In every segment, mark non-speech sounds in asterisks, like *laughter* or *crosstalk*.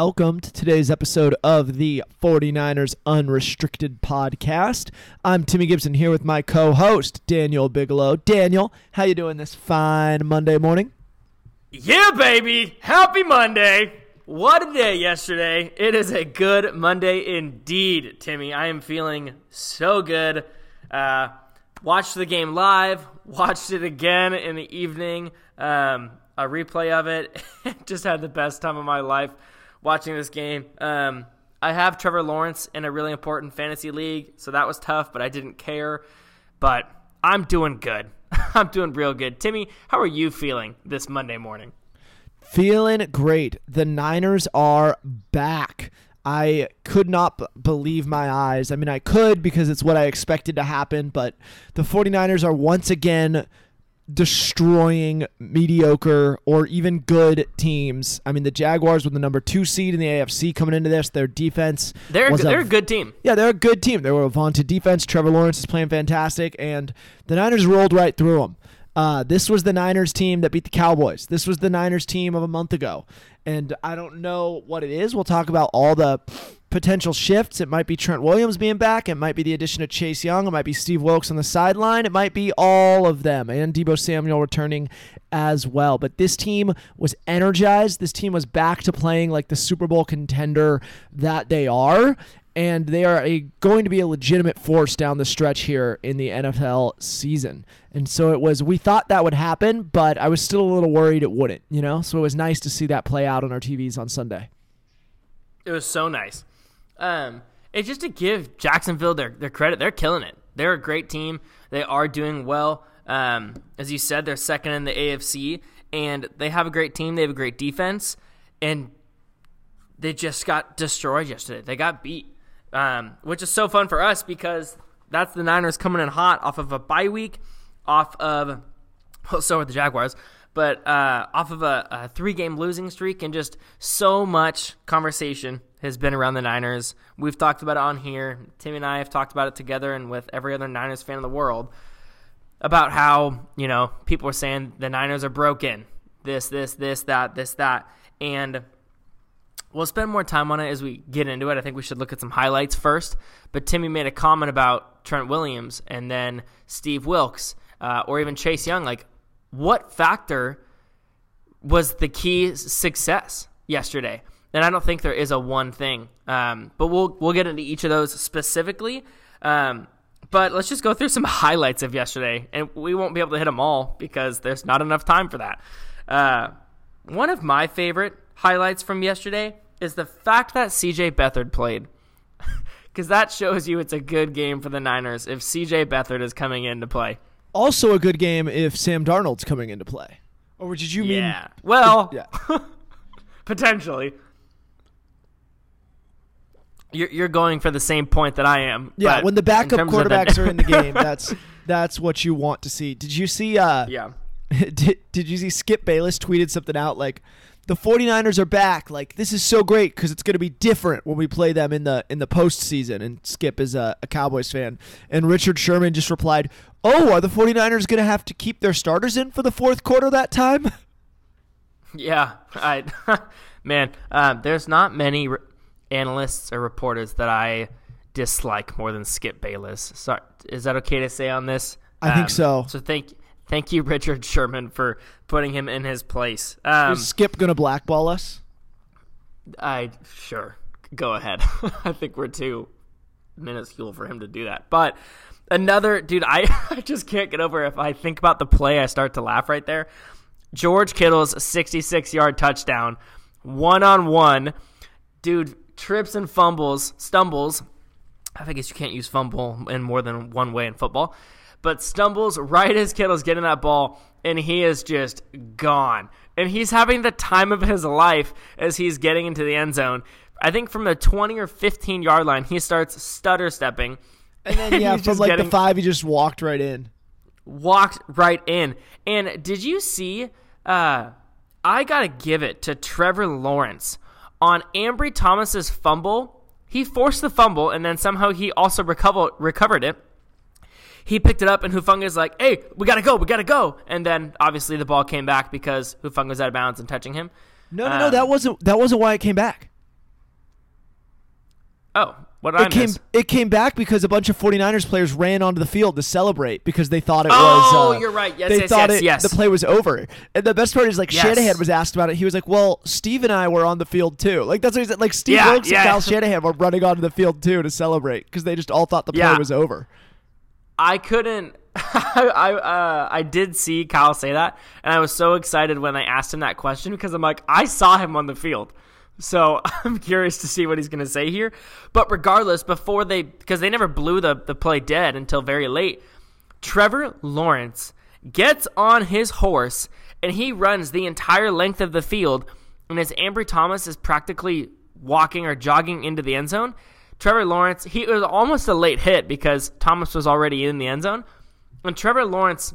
welcome to today's episode of the 49ers Unrestricted Podcast. I'm Timmy Gibson here with my co-host Daniel Bigelow. Daniel, how you doing this fine Monday morning? Yeah, baby. Happy Monday. What a day yesterday. It is a good Monday indeed, Timmy. I am feeling so good. Uh, watched the game live, *laughs* watched it again in the evening. Um, a replay of it. *laughs* Just had the best time of my life watching this game. Um, I have Trevor Lawrence in a really important fantasy league, so that was tough, but I didn't care. But I'm doing good. *laughs* I'm doing real good. Timmy, how are you feeling this Monday morning? Feeling great. The Niners are back. I could not b- believe my eyes. I mean, I could because it's what I expected to happen, but the 49ers are once again destroying mediocre or even good teams. I mean, the Jaguars were the number two seed in the AFC coming into this. Their defense, They're a, they're a good team. yeah, they're a good team. They were a vaunted defense. Trevor Lawrence is playing fantastic, and the Niners rolled right through them. Uh, this was the Niners team that beat the Cowboys. This was the Niners team of a month ago, and I don't know what it is. We'll talk about all the potential shifts. It might be Trent Williams being back. It might be the addition of Chase Young. It might be Steve Wilks on the sideline. It might be all of them, and Deebo Samuel returning as well. But this team was energized. This team was back to playing like the Super Bowl contender that they are and they are a, going to be a legitimate force down the stretch here in the NFL season. And so it was, we thought that would happen, but I was still a little worried it wouldn't, you know? So it was nice to see that play out on our TVs on Sunday. It was so nice. Um, it's just to give Jacksonville their, their credit. They're killing it. They're a great team. They are doing well. Um, as you said, they're second in the AFC, and they have a great team. They have a great defense, and they just got destroyed yesterday. They got beat, um, which is so fun for us because that's the Niners coming in hot off of a bye week, off of well, so are the Jaguars, but uh, off of a, a three game losing streak, and just so much conversation has been around the Niners. We've talked about it on here. Tim and I have talked about it together and with every other Niners fan in the world about how, you know, people are saying the Niners are broken. This, this, this, that, this, that. And we'll spend more time on it as we get into it. I think we should look at some highlights first. But Timmy made a comment about Trent Williams and then Steve Wilks uh, or even Chase Young. Like, what factor was the key success yesterday? And I don't think there is a one thing, um, but we'll we'll get into each of those specifically. Um, but let's just go through some *laughs* highlights of yesterday, and we won't be able to hit them all because there's not enough time for that. Uh, one of my favorite highlights from yesterday is the fact that CJ Beathard played. *laughs* Because that shows you it's a good game for the Niners if CJ Beathard is coming in to play. Also, a good game if Sam Darnold's coming into play. Or did you mean? Yeah. Well, Yeah. *laughs* potentially. You're, you're going for the same point that I am. Yeah, when the backup of the- quarterbacks are in the *laughs* game, that's that's what you want to see. Did you see uh yeah. *laughs* did, did you see Skip Bayless tweeted something out like the 49ers are back like this is so great because it's going to be different when we play them in the in the postseason and Skip is a, a Cowboys fan and Richard Sherman just replied oh are the 49ers going to have to keep their starters in for the fourth quarter that time *laughs* Yeah, I man, um, there's not many re- analysts or reporters that I dislike more than Skip Bayless. Sorry, is that okay to say on this? I think Um, so. So thank thank you, Richard Sherman, for putting him in his place. Um, is Skip going to blackball us I sure go ahead. *laughs* I think we're too minuscule for him to do that. But another dude, I, *laughs* I just can't get over. If I think about the play, I start to laugh right there. George Kittle's 66 yard touchdown, one on one. Dude trips and fumbles, stumbles. I guess you can't use fumble in more than one way in football, but stumbles right as Kittle's getting that ball, and he is just gone. And he's having the time of his life as he's getting into the end zone. I think from the 20 or 15 yard line, he starts stutter stepping, And then *laughs* yeah, He's from like getting- the five, he just walked right in. walked right in. And did you see? Uh, I gotta give it to Trevor Lawrence on Ambry Thomas's fumble. He forced the fumble, and then somehow he also recovered recovered it. He picked it up, and Hufanga's like, "Hey, we gotta go, we gotta go!" And then obviously the ball came back because Hufanga was out of bounds and touching him. No, no, no, Um, that wasn't that wasn't why it came back. Oh, what did I It came miss? it came back because a bunch of 49ers players ran onto the field to celebrate because they thought it Oh, was uh, you're right. Yes, they yes, thought yes, it, yes. the play was over. And the best part is like Yes. Shanahan was asked about it. He was like, "Well, Steve and I were on the field too." Like that's what he said. Like Steve Yeah, Wilks yeah. and Kyle Shanahan were running onto the field too to celebrate because they just all thought the play Yeah. was over. I couldn't. *laughs* I, uh, I did see Kyle say that, and I was so excited when I asked him that question because I'm like, I saw him on the field, so *laughs* I'm curious to see what he's going to say here. But regardless, before they, because they never blew the the play dead until very late, Trevor Lawrence gets on his horse and he runs the entire length of the field. And as Ambry Thomas is practically walking or jogging into the end zone, Trevor Lawrence, he was almost a late hit because Thomas was already in the end zone. And Trevor Lawrence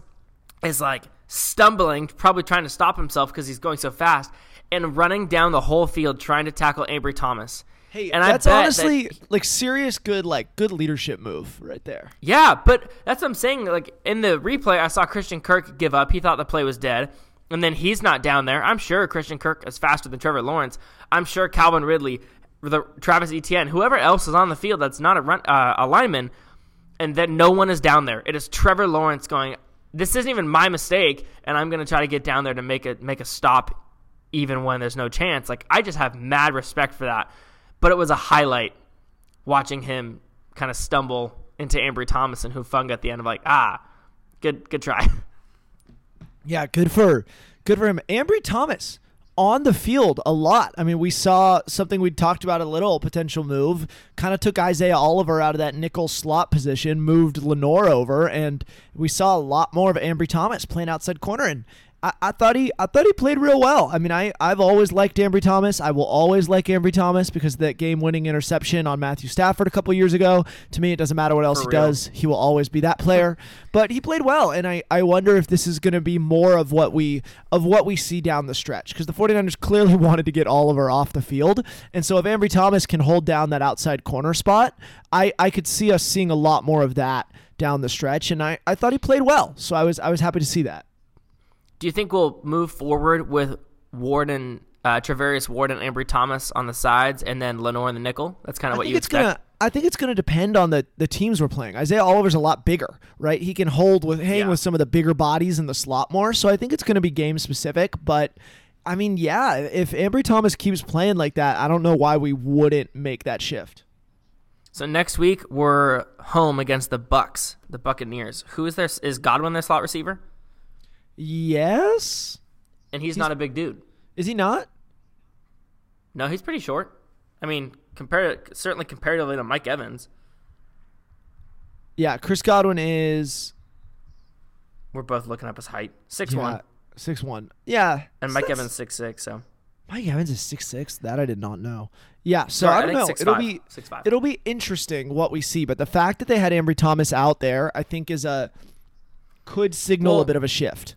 is like stumbling, probably trying to stop himself because he's going so fast, and running down the whole field trying to tackle Ambry Thomas. Hey, and that's honestly that, like serious good like good leadership move right there. yeah, but that's what I'm saying. Like in the replay, I saw Christian Kirk give up. He thought the play was dead, and then he's not down there. I'm sure Christian Kirk is faster than Trevor Lawrence. I'm sure Calvin Ridley, the Travis Etienne, whoever else is on the field that's not a run uh, a lineman, and that no one is down there. It is Trevor Lawrence going. This isn't even my mistake, and I'm going to try to get down there to make a make a stop, even when there's no chance. Like I just have mad respect for that. But it was a highlight watching him kind of stumble into Ambry Thomas and Hufanga at the end of like, ah, good good try. *laughs* Yeah, good for good for him. Ambry Thomas on the field a lot. I mean, we saw something we talked about a little potential move. Kind of took Isaiah Oliver out of that nickel slot position, moved Lenoir over, and we saw a lot more of Ambry Thomas playing outside corner. And I, I thought he I thought he played real well. I mean, I I've always liked Ambry Thomas. I will always like Ambry Thomas because of that game-winning interception on Matthew Stafford a couple years ago. To me, it doesn't matter what else For he real. does he will always be that player. but he played well, and I, I wonder if this is going to be more of what we of what we see down the stretch because the 49ers clearly *laughs* wanted to get Oliver off the field, and so if Ambry Thomas can hold down that outside corner spot, I, I could see us seeing a lot more of that down the stretch, and I, I thought he played well, so I was I was happy to see that. Do you think we'll move forward with Ward and uh, Charvarius Ward and Ambry Thomas on the sides, and then Lenoir in the nickel? That's kind of what you it's expect. gonna. I think it's gonna depend on the the teams we're playing. Isaiah Oliver's a lot bigger, right? He can hold with hang Yeah. with some of the bigger bodies in the slot more. So I think it's gonna be game specific. But I mean, yeah, if Ambry Thomas keeps playing like that, I don't know why we wouldn't make that shift. So next week we're home against the Bucs, the Buccaneers. Who is their is Godwin their slot receiver? Yes, And he's, not a big dude. is he not? No, he's pretty short. I mean, compared certainly comparatively to Mike Evans, Yeah, Chris Godwin is we're both looking up his height, six yeah, one, six one. Yeah, and Mike Evans six six. So Mike Evans is six six. That I did not know. Yeah, so Sorry, I I don't think know. 6'5". It'll be 6'5". it'll be interesting what we see, but the fact that they had Ambry Thomas out there, I think, is a could signal Well- a bit of a shift.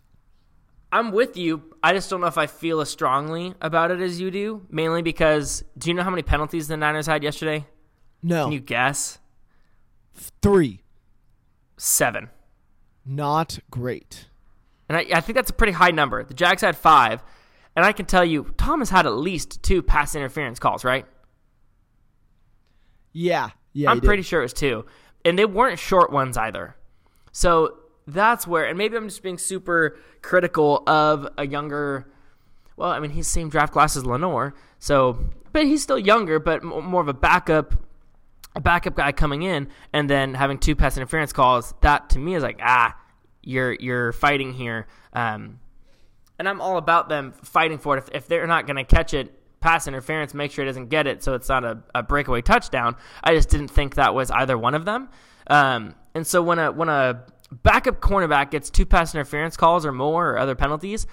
I'm with you. I just don't know if I feel as strongly about it as you do. Mainly because, do you know how many penalties the Niners had yesterday? No, Can you guess? three, Seven. not great. And I, I think that's a pretty high number. The Jags had five, and I can tell you, Thomas had at least two pass interference calls, right? Yeah, yeah. I'm pretty sure it was two, and they weren't short ones either. So that's where, and maybe I'm just being super critical of a younger. Well, I mean, he's same draft class as Lenoir, so but he's still younger, but more of a backup, a backup guy coming in, and then having two pass interference calls. That to me is like ah, you're you're fighting here. Um, and I'm all about them fighting for it. If, if they're not going to catch it, pass interference, make sure it doesn't get it, so it's not a, a breakaway touchdown. I just didn't think that was either one of them. Um, and so when a when a backup cornerback gets two pass interference calls or more or other penalties,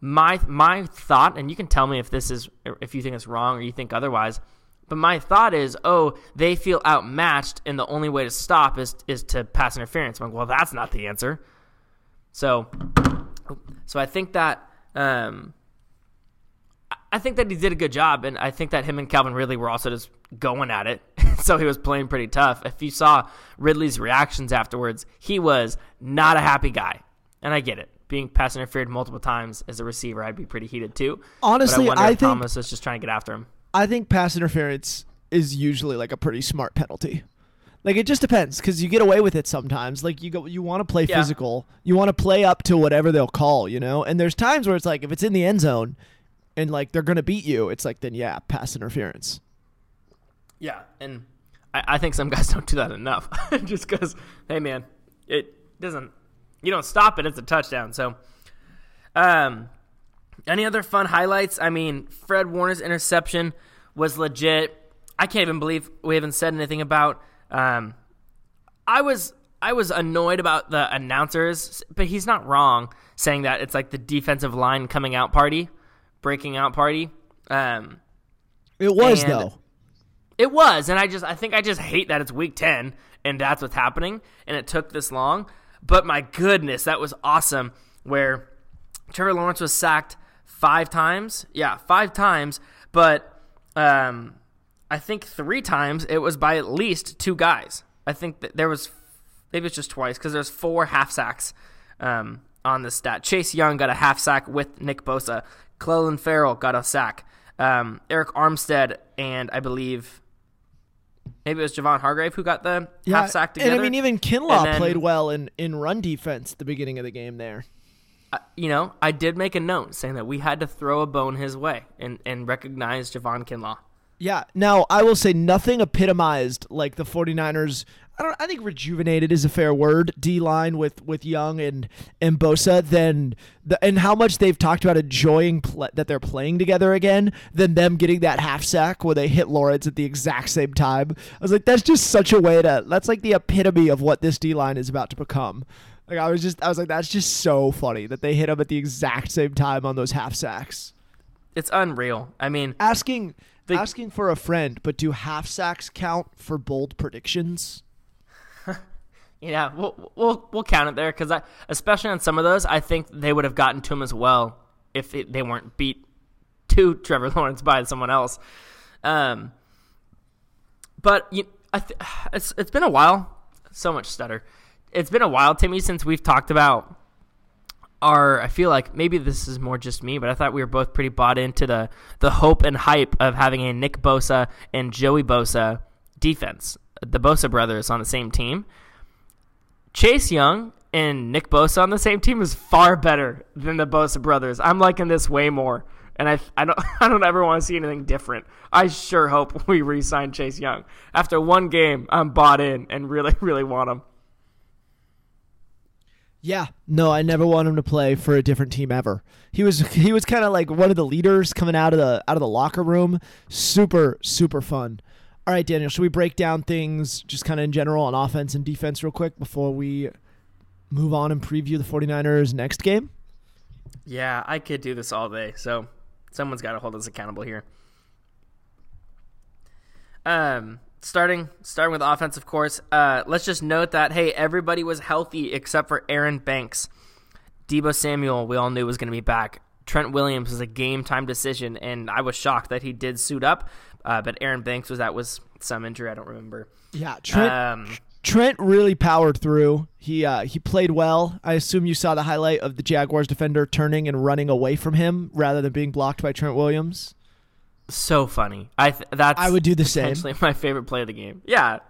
my my thought, and you can tell me if this is if you think it's wrong or you think otherwise. But my thought is, oh, they feel outmatched, and the only way to stop is is to pass interference. I'm like, well, that's not the answer. So, so I think that um, I think that he did a good job, and I think that him and Calvin Ridley were also just going at it. *laughs* so he was playing pretty tough. If you saw Ridley's reactions afterwards, he was not a happy guy, and I get it. Being pass interfered multiple times as a receiver, I'd be pretty heated too. Honestly, but I, I think Thomas was just trying to get after him. I think pass interference is usually like a pretty smart penalty. Like it just depends because you get away with it sometimes. Like you go, you want to play Yeah. physical, you want to play up to whatever they'll call, you know. And there's times where it's like if it's in the end zone, and like they're gonna beat you, it's like then yeah, pass interference. Yeah, and I, I think some guys *laughs* don't do that enough. *laughs* Just because, hey man, it doesn't. You don't stop it; it's a touchdown. So, um, any other fun highlights? I mean, Fred Warner's interception was legit. I can't even believe we haven't said anything about. Um, I was I was annoyed about the announcers, but he's not wrong saying that it's like the defensive line coming out party, breaking out party. Um, It was though. It was, and I just I think I just hate that it's week 10 and that's what's happening and it took this long. But my goodness, that was awesome where Trevor Lawrence was sacked 5 times. Yeah, 5 times, but um I think 3 times it was by at least two guys. I think that there was maybe it's just twice cuz there's four half sacks um on the stat. Chase Young got a half sack with Nick Bosa. Clelin Ferrell got a sack. Um, Arik Armstead and I believe maybe it was Javon Hargrave who got the yeah, half sack together. and I mean even Kinlaw then- played well in in run defense at the beginning of the game there. Uh, you know, I did make a note saying that we had to throw a bone his way and, and recognize Javon Kinlaw. Yeah. Now, I will say nothing epitomized like the 49ers. I don't I think rejuvenated is a fair word. D line with with Young and and Bosa then the and how much they've talked about enjoying that they're playing together again than them getting that half sack where they hit Lawrence at the exact same time. I was like that's just such a way to that's like the epitome of what this D line is about to become. Like I was just I was like that's just so funny that they hit him at the exact same time on those half sacks It's unreal. I mean, asking The- asking for a friend, but do half sacks count for bold predictions? Yeah, we'll we'll, we'll count it there because I, especially on some of those, I think they would have gotten to him as well if it, they weren't beat to Trevor *laughs* Lawrence by someone else. Um, but you, I th- *sighs* it's it's been a while. So much stutter. It's been a while, Timmy, since we've talked about our. I feel like maybe this is more just me, but I thought we were both pretty bought into the the hope and hype of having a Nick Bosa and Joey Bosa defense, the Bosa brothers on the same team. Chase Young and Nick Bosa on the same team is far better than the Bosa brothers. I'm liking this way more, and I I don't *laughs* I don't ever want to see anything different. I sure hope *laughs* we re-sign Chase Young. After one game, I'm bought in and really *laughs* really want him. Yeah, no, I never want him to play for a different team ever. He was he was kind of like one of the leaders coming out of the out of the locker room. Super super fun. All right, Daniel, should we break down things just kind of in general on offense and defense real quick before we move on and preview the 49ers next game? Yeah, I could do this all day. So someone's got to hold us accountable here. Um, starting starting with offense, of course. Uh, let's just note that hey, everybody was healthy except for Aaron Banks. Deebo Samuel, we all knew was going to be back. Trent Williams was a game time decision, and I was shocked that he did suit up. Uh, but Aaron Banks was that was some injury I don't remember. Yeah, Trent Um, Trent really powered through. He uh, he played well. I assume you saw the highlight of the Jaguars defender turning and running away from him rather than being blocked by Trent Williams. so funny. I th- that's I would do the same. *laughs* my favorite play of the game. Yeah.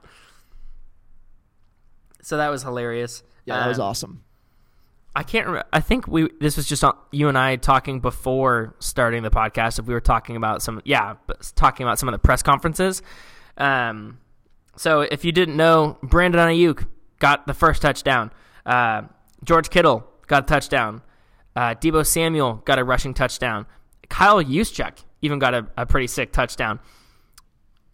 So that was hilarious. Yeah, that was Um, awesome. I can't. I think we. This was just on, you and I talking before starting the podcast. If we were talking about some, yeah, talking about some of the press conferences. Um, so if you didn't know, Brandon Aiyuk got the first touchdown. Uh, George Kittle got a touchdown. Uh, Deebo Samuel got a rushing touchdown. Kyle Juszczyk even got a, a pretty sick touchdown.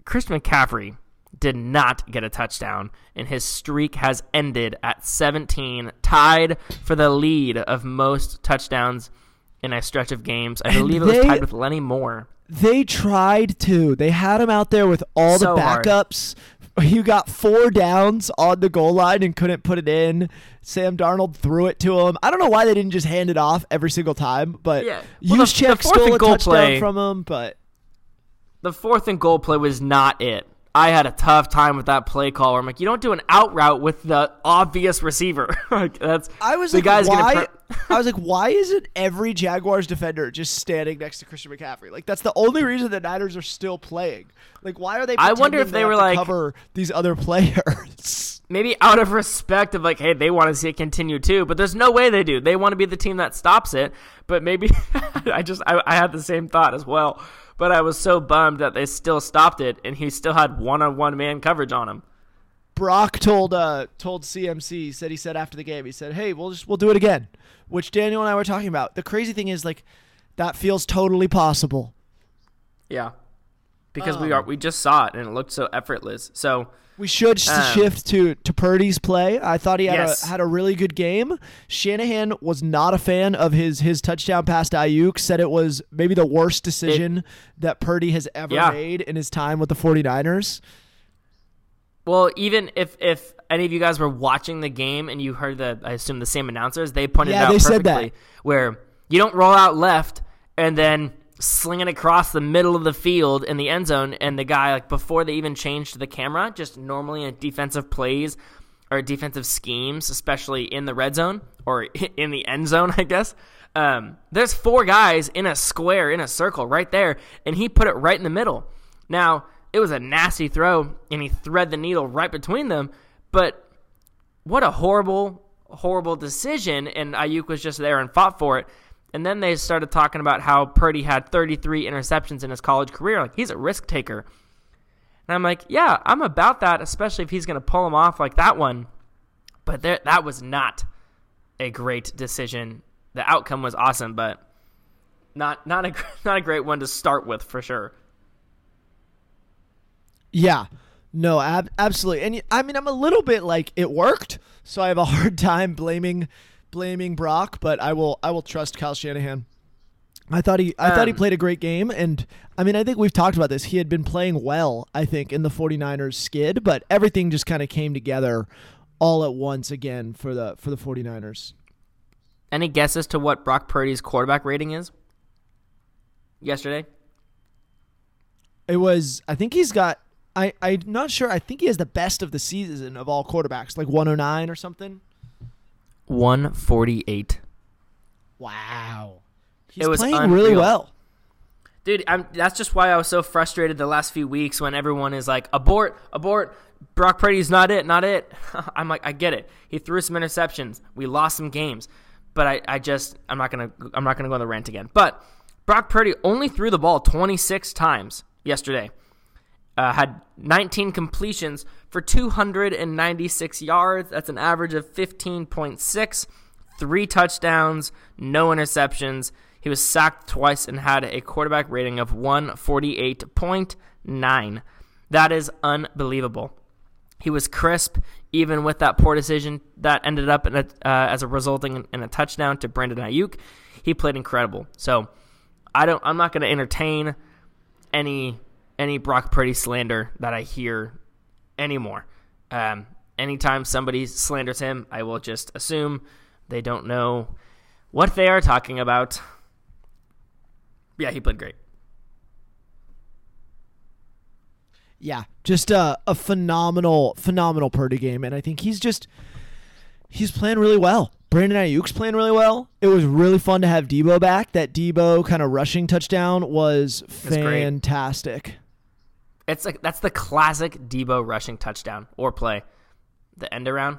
Christian McCaffrey did not get a touchdown, and his streak has ended at 17, tied for the lead of most touchdowns in a stretch of games. I believe it was tied with Lenny Moore. They tried to. They had him out there with all So the hard. backups. You got four downs on the goal line and couldn't put it in. Sam Darnold threw it to him. I don't know why they didn't just hand it off every single time, but Yeah. Well, Juszczyk the stole a goal touchdown play- from him. But The fourth and goal play was not it. I had a tough time with that play call. Where I'm like, you don't do an out route with the obvious receiver. *laughs* like that's I was the like, guy's why? gonna. *laughs* Pre- I was like, why isn't every Jaguars defender just standing next to Christian McCaffrey? Like that's the only reason the Niners are still playing. Like, why are they? I wonder if they have were like- cover these other players. *laughs* maybe out of respect of like, hey, they want to see it continue too, but there's no way they do. They want to be the team that stops it. But maybe I just I, I had the same thought as well. But I was so bummed that they still stopped it, and he still had one-on-one man coverage on him. Brock told uh told CMC he said he said after the game he said hey we'll just we'll do it again, which Daniel and I were talking about. The crazy thing is like that feels totally possible. Yeah, because we Um, are we just saw it and it looked so effortless. So We should Um, shift to to Purdy's play. I thought he had Yes. a had a really good game. Shanahan was not a fan of his his touchdown pass to Aiyuk. Said it was maybe the worst decision that Purdy has ever Yeah. made in his time with the 49ers. Well, even if if any of you guys were watching the game and you heard the, I assume the same announcers, they pointed Yeah, out they said that. Where you don't roll out left and then sling it across the middle of the field in the end zone, and the guy like before they even changed the camera, just normally in defensive plays or defensive schemes, especially in the red zone or *laughs* in the end zone, *laughs* I guess. Um, there's four guys in a square, in a circle, right there, and he put it right in the middle. Now, it was a nasty throw, and he thread the needle right between them, but what a horrible, horrible decision. And Aiyuk was just there and fought for it. And then they started talking about how Purdy had 33 interceptions in his college career. Like, he's a risk taker. And I'm like, yeah, I'm about that, especially if he's going to pull him off like that one. But there, that was not a great decision. The outcome was awesome, but not not a *laughs* not a great one to start with for sure. Yeah. No, ab- absolutely. And I mean, I'm a little bit like it worked, so I have a hard *laughs* time blaming blaming Brock, but I will I will trust Kyle Shanahan. I thought he I thought he Um, played a great game and I mean, I think we've talked about this. He had been playing well, I think, in the 49ers skid, but everything just kind of came together all at once again for the for the 49ers. Any guesses to what Brock Purdy's quarterback rating is? Yesterday, It was I think he's got I I'm not sure. I think he has the best of the season of all quarterbacks, like 109 or something. 148. Wow. He's was playing really well. Dude, I'm, that's just why I was so frustrated the last few weeks when everyone is like, abort, abort, Brock Purdy's not it, not it. *laughs* I'm like, I get it. He threw some interceptions. We lost some games. But I, I just, I'm not going to, I'm not going to go on the rant again. But Brock Purdy only threw the ball 26 times yesterday. Uh, had 19 completions for 296 yards. That's an average of 15.6. Three touchdowns, no interceptions. He was sacked twice and had a quarterback rating of 148.9. That is unbelievable. He was crisp, even with that poor decision that ended up a, uh, as a resulting in, in a touchdown to Brandon Aiyuk. He played incredible. So I don't. I'm not going to entertain any any Brock Purdy slander that I hear anymore. Um, anytime somebody slanders him, I will just assume they don't know what they are talking about. Yeah, he played great. Yeah, just a, a phenomenal, phenomenal Purdy game, and I think he's just he's playing really well. Brandon Aiyuk's playing really well. It was really fun to have Deebo back. That Deebo kind of rushing touchdown was great. fantastic. It's like that's the classic Deebo rushing touchdown or play, the end around.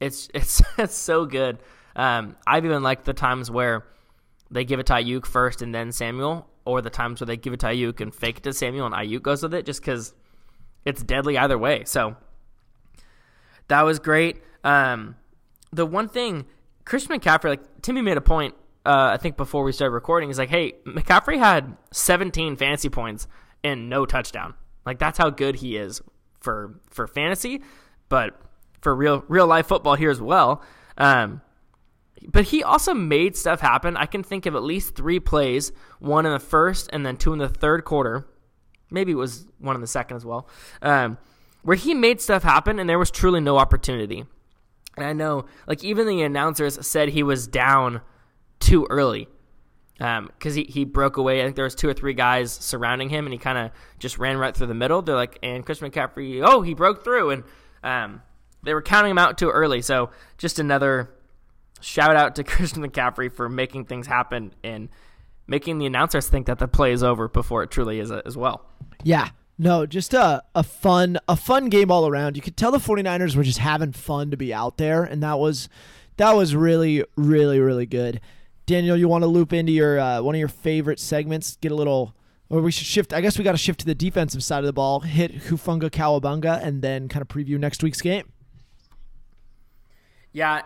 It's *laughs* it's it's so good. Um, I've even liked the times where they give it to Aiyuk first and then Samuel, or the times where they give it to Aiyuk and fake it to Samuel and Aiyuk goes with it, just because it's deadly either way. So that was great. Um, the one thing Christian McCaffrey, like Timmy made a point, uh, I think before we started recording, is like, hey, McCaffrey had 17 fantasy points and no touchdown. Like that's how good he is for for fantasy, but for real real life football here as well. Um, but he also made stuff happen. I can think of at least three plays, one in the first and then two in the third quarter. Maybe it was one in the second as well, um, where he made stuff happen and there was truly no opportunity. And I know, like, even the announcers said he was down too early because um, he, he broke away. I think there was two or three guys surrounding him, and he kind of just ran right through the middle. They're like, and Chris McCaffrey, oh, he broke through, and um, they were counting him out too early. So just another shout out to *laughs* Christian McCaffrey for making things happen and making the announcers think that the play is over before it truly is as well. Yeah. No, just a, a fun a fun game all around. You could tell the 49ers were just having fun to be out there and that was that was really really really good. Daniel, you want to loop into your uh, one of your favorite segments, get a little or we should shift I guess we got to shift to the defensive side of the ball, hit Hufanga Kawabunga and then kind of preview next week's game. Yeah,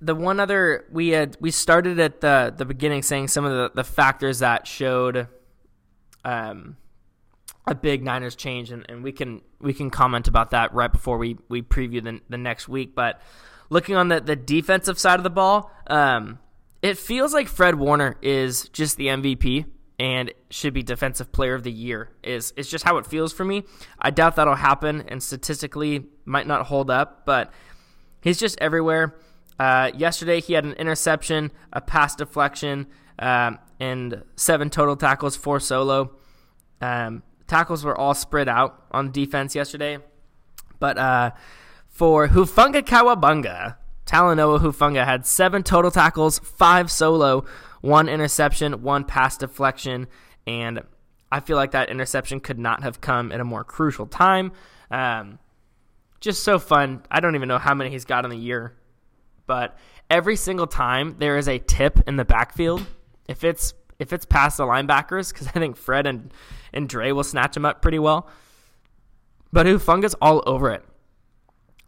the one other we had we started at the the beginning saying some of the, the factors that showed um a big Niners change and, and we can we can comment about that right before we, we preview the, the next week. But looking on the, the defensive side of the ball, um, it feels like Fred Warner is just the MVP and should be defensive player of the year is it's just how it feels for me. I doubt that'll happen and statistically might not hold up, but he's just everywhere. Uh, yesterday, he had an interception, a pass deflection, um, and seven total tackles, four solo. Um, tackles were all spread out on defense yesterday. But uh, for Hufanga Kawabunga, Talanoa Hufanga had seven total tackles, five solo, one interception, one pass deflection, and I feel like that interception could not have come at a more crucial time. Um, just so fun. I don't even know how many he's got in the year, but every single time there is a tip in the backfield. If it's if it's past the linebackers, because *laughs* I think Fred and and Dre will snatch him up pretty well. But Hufanga's all over it.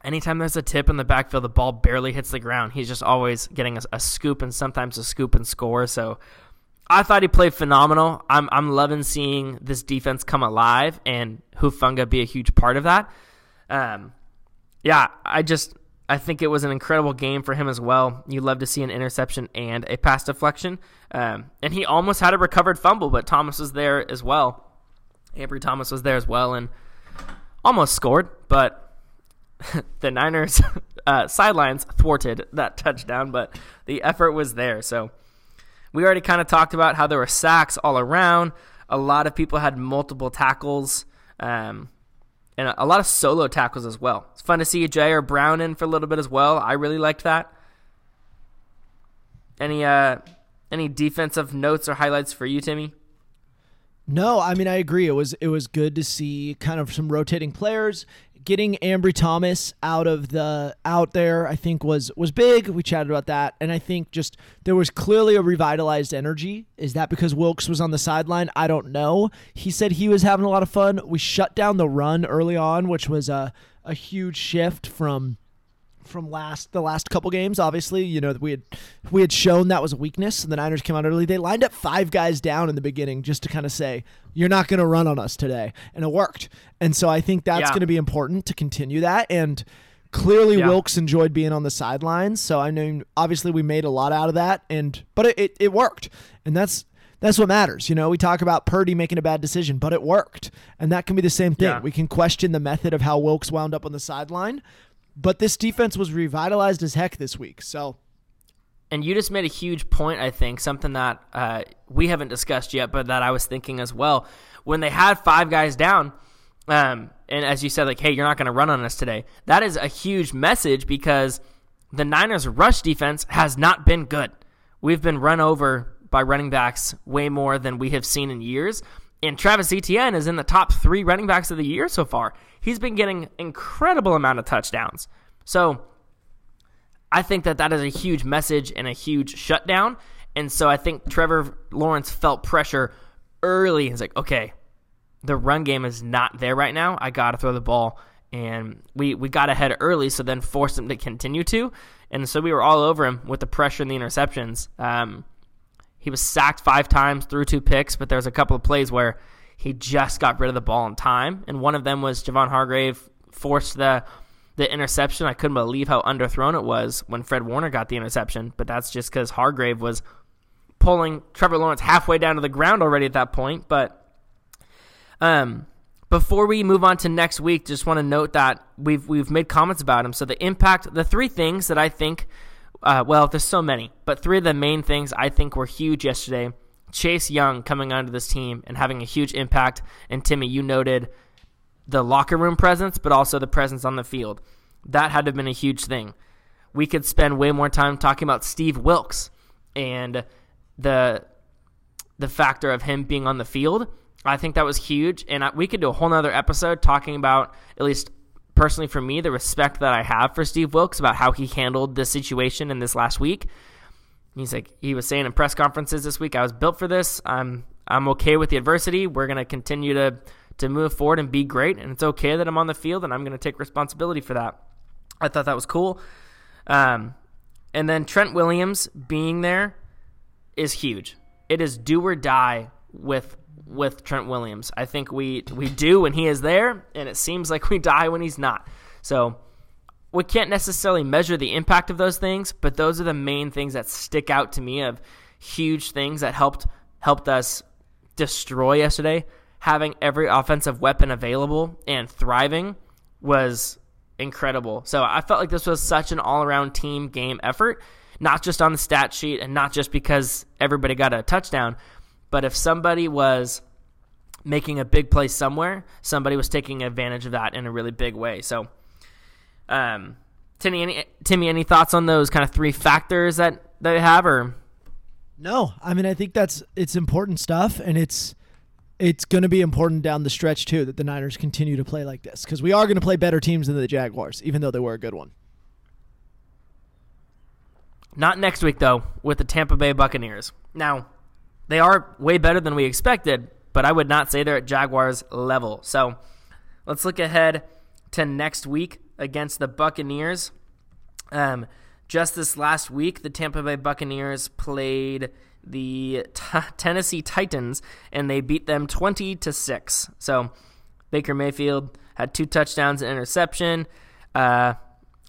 Anytime there's a tip in the backfield, the ball barely hits the ground. He's just always getting a, a scoop and sometimes a scoop and score. So I thought he played phenomenal. I'm I'm loving seeing this defense come alive and Hufanga be a huge part of that. Um, yeah, I just I think it was an incredible game for him as well. You love to see an interception and a pass deflection, um, and he almost had a recovered fumble, but Thomas was there as well. Ambry Thomas was there as well and almost scored, but *laughs* the Niners *laughs* uh, sidelines thwarted that touchdown, but the effort was there. So we already kind of talked about how there were sacks all around. A lot of people had multiple tackles. Um, and a lot of solo tackles as well. It's fun to see Ji'Ayir Brown in for a little bit as well. I really liked that. Any uh, any defensive notes or highlights for you, Timmy? No, I mean I agree. It was it was good to see kind of some rotating players getting Ambry Thomas out of the out there, I think was was big. We chatted about that, and I think just there was clearly a revitalized energy. Is that because Wilks was on the sideline? I don't know. He said he was having a lot of fun. We shut down the run early on, which was a a huge shift from from last the last couple games. Obviously, you know we had we had shown that was a weakness, and the Niners came out early. They lined up five guys down in the beginning just to kind of say you're not going to run on us today, and it worked. And so I think that's yeah. going to be important to continue that. And clearly, yeah. Wilks enjoyed being on the sidelines. So I mean, obviously, we made a lot out of that, and but it, it, it worked, and that's that's what matters. You know, we talk about Purdy making a bad decision, but it worked. And that can be the same thing. Yeah. We can question the method of how Wilks wound up on the sideline, but this defense was revitalized as heck this week. So, and you just made a huge point. I think something that uh, we haven't discussed yet, but that I was thinking as well. When they had five guys down, um, and as you said, like, hey, you're not going to run on us today. That is a huge message because the Niners' rush defense has not been good. We've been run over by running backs way more than we have seen in years. And Travis Etienne is in the top three running backs of the year so far he's been getting incredible amount of touchdowns. So I think that that is a huge message and a huge shutdown. And so I think Trevor Lawrence felt pressure early. He's like, okay, the run game is not there right now. I got to throw the ball. And we, we got ahead early, so then forced him to continue to. And so we were all over him with the pressure and the interceptions. Um, he was sacked five times, threw two picks, but there was a couple of plays where he just got rid of the ball in time, and one of them was Javon Hargrave forced the the interception. I couldn't believe how underthrown it was when Fred Warner got the interception, but that's just because Hargrave was pulling Trevor Lawrence halfway down to the ground already at that point. But um, before we move on to next week, just want to note that we've we've made comments about him. So the impact, the three things that I think, uh, well, there's so many, but three of the main things I think were huge yesterday. Chase Young coming onto this team and having a huge impact. And Timmy, you noted the locker room presence, but also the presence on the field. That had to have been a huge thing. We could spend way more time talking about Steve Wilks and the the factor of him being on the field. I think that was huge, and I, we could do a whole nother episode talking about at least personally for me the respect that I have for Steve Wilks about how he handled this situation in this last week. He's like he was saying in press conferences this week, I was built for this. I'm I'm okay with the adversity. We're gonna continue to to move forward and be great. And it's okay that I'm on the field and I'm to take responsibility for that. I thought that was cool. Um, and then Trent Williams being there is huge. It is do or die with with Trent Williams. I think we we do when he is there, and it seems like we *laughs* die when he's not. So we can't necessarily measure the impact of those things, but those are the main things that stick out to me of huge things that helped helped us destroy yesterday having every offensive weapon available and thriving was incredible. So I felt like this was such an all around team game effort, not just on the stat sheet and not just because everybody got a touchdown, but if somebody was making a big play somewhere, somebody was taking advantage of that in a really big way. So, um, Timmy, any, Timmy, any thoughts on those kind of three factors that they have, or? No, I mean I think that's it's important stuff, and it's it's going to be important down the stretch too that the Niners continue to play like this because we are going to play better teams than the Jaguars, even though they were a good one. Not next week though, with the Tampa Bay Buccaneers. Now, they are way better than we expected, but I would not say they're at Jaguars level. So, let's look ahead to next week against the Buccaneers. Um, just this last week, the Tampa Bay Buccaneers played the t- *laughs* Tennessee Titans and they beat them 20 to 6. So Baker Mayfield had two touchdowns and interception. Uh,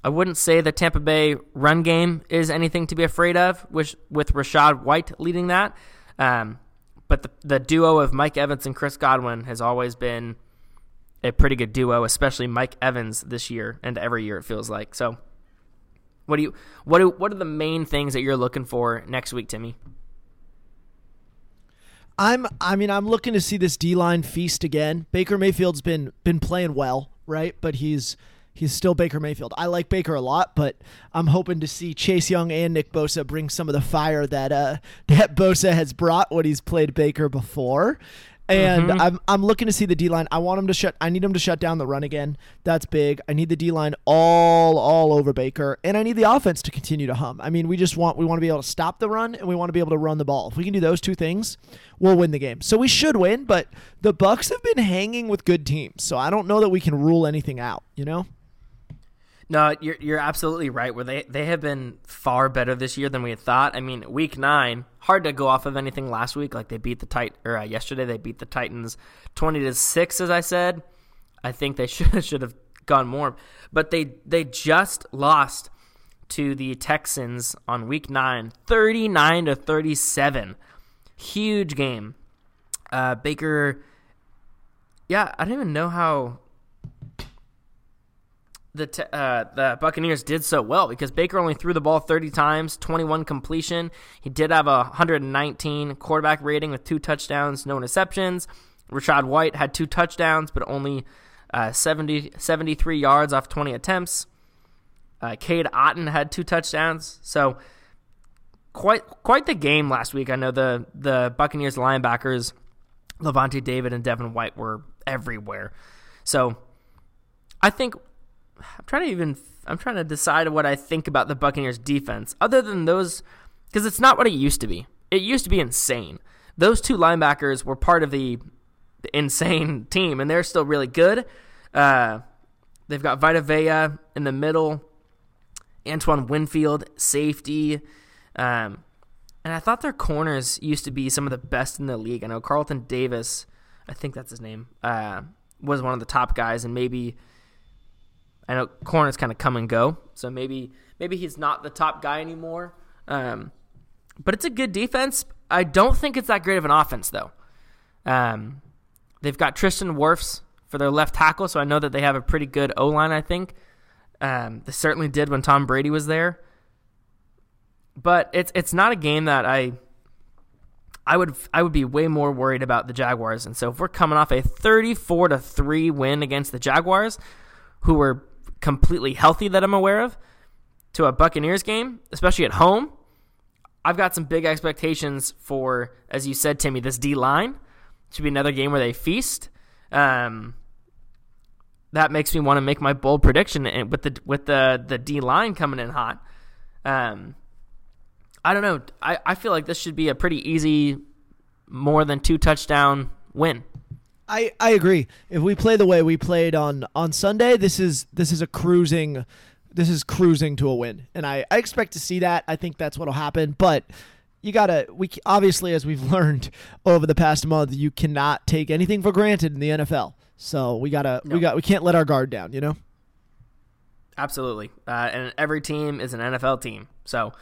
I wouldn't say the Tampa Bay run game is anything to be afraid of, with, with Rachaad White leading that. Um, but the, the duo of Mike Evans and Chris Godwin has always been a pretty good duo, especially Mike Evans this year and every year it feels like. So, what do you what do what are the main things that you're looking for next week, Timmy? I'm I mean I'm looking to see this D line feast again. Baker Mayfield's been been playing well, right? But he's he's still Baker Mayfield. I like Baker a lot, but I'm hoping to see Chase Young and Nick Bosa bring some of the fire that uh *laughs* that Bosa has brought when he's played Baker before and mm-hmm. I'm I'm looking to see the D line. I want them to shut. I need them to shut down the run again. That's big. I need the D line all all over Baker, and I need the offense to continue to hum. I mean, we just want we want to be able to stop the run, and we want to be able to run the ball. If we can do those two things, we'll win the game. So we should win. But the Bucs have been hanging with good teams, so I don't know that we can rule anything out. You know. No, you're you're absolutely right. Where they they have been far better this year than we had thought. I mean, week nine, hard to go off of anything last week. Like they beat the tit or uh, yesterday they beat the Titans twenty to six, as I said. I think they *laughs* should should have gone more, but they they just lost to the Texans on week nine, 39 to thirty seven. Huge game. Uh, Baker. Yeah, I don't even know how the t- uh, the Buccaneers did so well because Baker only threw the ball 30 times, 21 completion. He did have a 119 quarterback rating with two touchdowns, no interceptions. Rachaad White had two touchdowns, but only uh, 70, 73 yards off 20 attempts. Uh, Cade Otton had two touchdowns, so quite quite the game last week. I know the the Buccaneers linebackers, Lavonte David and Devin White were everywhere. So I think I'm trying to even I'm trying to decide what I think about the Buccaneers defense other than those because it's not what it used to be. It used to be insane. Those two linebackers were part of the, the insane *laughs* team and they're still really good. Uh, they've got Vita Vea in the middle, Antoine Winfield safety. Um, and I thought their corners used to be some of the best in the league. I know Carlton Davis, I think that's his name, uh, was one of the top guys, and maybe I know corners kind of come and go, so maybe maybe he's not the top guy anymore. Um, but it's a good defense. I don't think it's that great of an offense though. Um, they've got Tristan Wirfs for their left tackle, so I know that they have a pretty good O line. I think um, they certainly did when Tom Brady was there. But it's it's not a game that I I would I would be way more worried about the Jaguars. And so if we're coming off a 34 to 3 win against the Jaguars, who were completely healthy that I'm aware of, to a Buccaneers game, especially at home, I've got some big expectations for, as you said, Timmy, this D line. Should be another game where they feast. Um, that makes me want to make my bold prediction and with the with the the D line coming in hot. Um, I don't know. I, I feel like this should be a pretty easy, more than two touchdown win. I, I agree. If we play the way we played on, on Sunday, this is this is a cruising this is cruising to a win. And I, I expect to see that. I think that's what'll happen. But you gotta we obviously as we've *laughs* learned over the past month, you cannot take anything for granted in the NFL. So we gotta no. we got we can't let our guard down, you know? Absolutely. Uh, and every team is an NFL team. So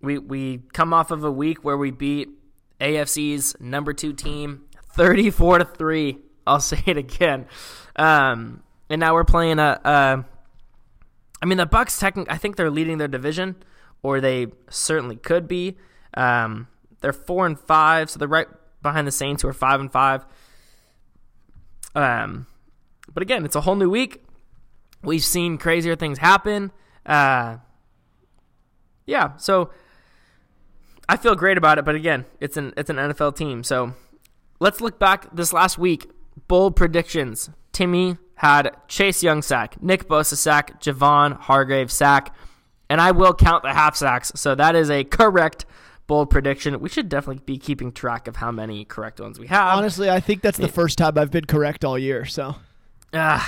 we we come off of a week where we beat AFC's number two team, thirty four to three. I'll *laughs* say it again. Um, and now we're playing a, a. I mean, the Bucs. Technically, I think they're leading their division, or they certainly could be. Um, they're four and five, so they're right behind the Saints, who are five and five. Um, but again, it's a whole new week. We've seen crazier things happen. Uh, yeah, so I feel great about it, but again, it's an it's an NFL team. So let's look back this last week. Bold predictions. Timmy had Chase Young sack, Nick Bosa sack, Javon Hargrave sack, and I will count the half sacks. So that is a correct bold prediction. We should definitely be keeping track of how many correct ones we have. Honestly, I think that's the first time I've been correct all year. So, uh,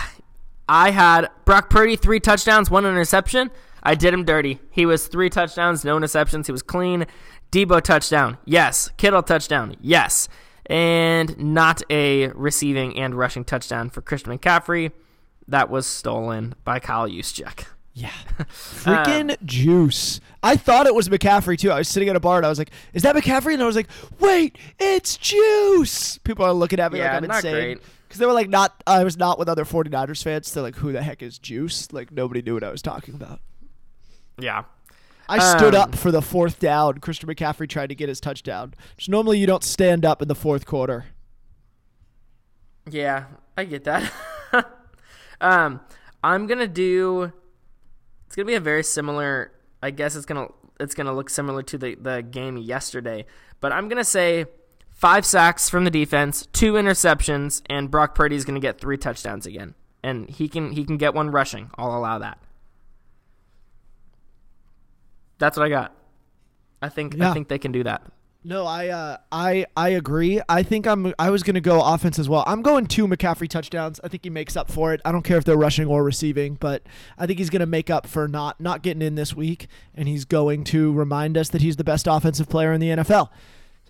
I had Brock Purdy three touchdowns, one interception. I did him dirty. He was three touchdowns, no interceptions. He was clean. Deebo touchdown. Yes. Kittle touchdown. Yes. And not a receiving and rushing touchdown for Christian McCaffrey. That was stolen by Kyle Juszczyk. Yeah. *laughs* Freaking um, juice. I thought it was McCaffrey too. I was sitting at a bar and I was like, is that McCaffrey? And I was like, wait, it's juice. People are looking at me yeah, like I'm not insane. Because they were like, not, I was not with other 49ers fans. They're like, who the heck is juice? Like, nobody knew what I was talking about. Yeah. I stood um, up for the fourth down. Christian McCaffrey tried to get his touchdown. Which normally you don't stand up in the fourth quarter. Yeah, I get that. *laughs* um, I'm gonna do. It's gonna be a very similar. I guess it's gonna it's gonna look similar to the the game yesterday. But I'm gonna say five sacks from the defense, two interceptions, and Brock Purdy is gonna get three touchdowns again, and he can he can get one rushing. I'll allow that. That's what I got. I think yeah. I think they can do that. No, I uh, I I agree. I think I'm I was gonna go offense as well. I'm going two McCaffrey touchdowns. I think he makes up for it. I don't care if they're rushing or receiving, but I think he's gonna make up for not not getting in this week, and he's going to remind us that he's the best offensive player in the NFL.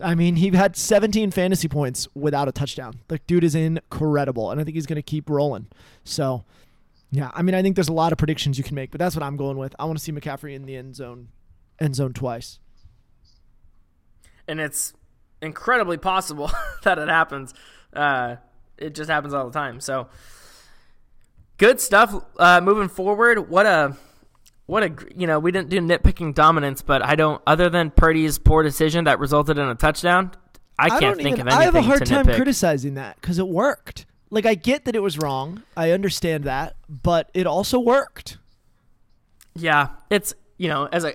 I mean, he had 17 fantasy points without a touchdown. The dude is incredible, and I think he's gonna keep rolling. So, yeah, I mean, I think there's a lot of predictions you can make, but that's what I'm going with. I want to see McCaffrey in the end zone end zone twice. And it's incredibly possible *laughs* that it happens. Uh, it just happens all the time. So good stuff. Uh, moving forward, what a what a you know we didn't do nitpicking dominance, but I don't. Other than Purdy's poor decision that resulted in a touchdown, I can't I think even, of anything. I have a hard time nitpick. criticizing that because it worked. Like I get that it was wrong. I understand that, but it also worked. Yeah, it's you know as a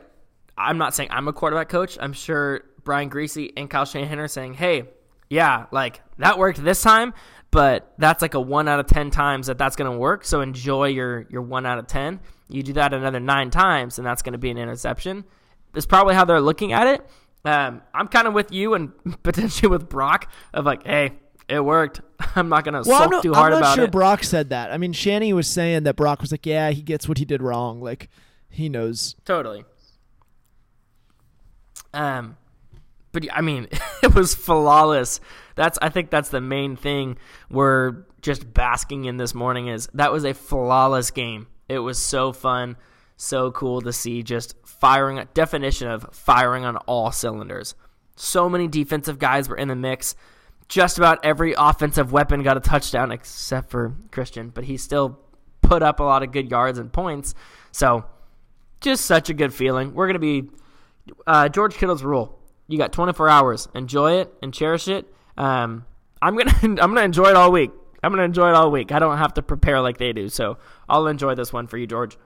I'm not saying I'm a quarterback coach. I'm sure Brian Griese and Kyle Shanahan are saying, hey, yeah, like that worked this time, but that's like a one out of 10 times that that's going to work. So enjoy your, your one out of 10. You do that another nine times, and that's going to be an interception. That's probably how they're looking at it. Um, I'm kind of with you and *laughs* potentially with Brock of like, hey, it worked. *laughs* I'm not gonna well, sulk too hard about it. I'm not sure Brock said that. I mean, Shanny was saying that Brock was like, yeah, he gets what he did wrong. Like, he knows. Totally. Um, but I mean, *laughs* it was flawless. That's I think that's the main thing we're just basking in this morning is that was a flawless game. It was so fun, so cool to see just firing, definition of firing on all cylinders. So many defensive guys were in the mix. Just about every offensive weapon got a touchdown except for Christian, but he still put up a lot of good yards and points. So, just such a good feeling. We're going to be uh, George Kittle's rule. You got 24 hours. Enjoy it and cherish it. Um, I'm gonna *laughs* I'm gonna enjoy it all week. I'm gonna enjoy it all week. I don't have to prepare like they do, so I'll enjoy this one for you, George.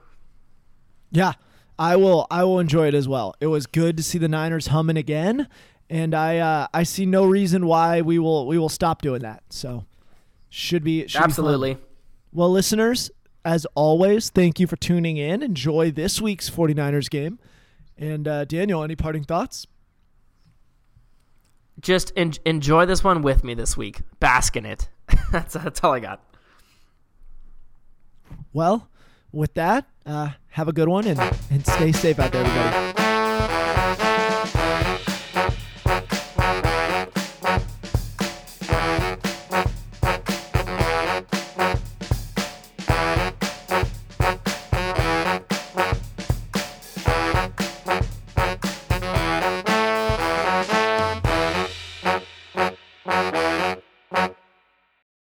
Yeah, I will. I will enjoy it as well. It was good to see the Niners humming again, and I uh, I see no reason why we will we will stop doing that. So should be should absolutely. Be well, listeners, as always, thank you for tuning in. Enjoy this week's 49ers game. And uh, Daniel, any parting thoughts? Just en- enjoy this one with me this week. Bask in it. *laughs* that's that's all I got. Well, with that, uh, have a good one and, and stay safe out there, everybody.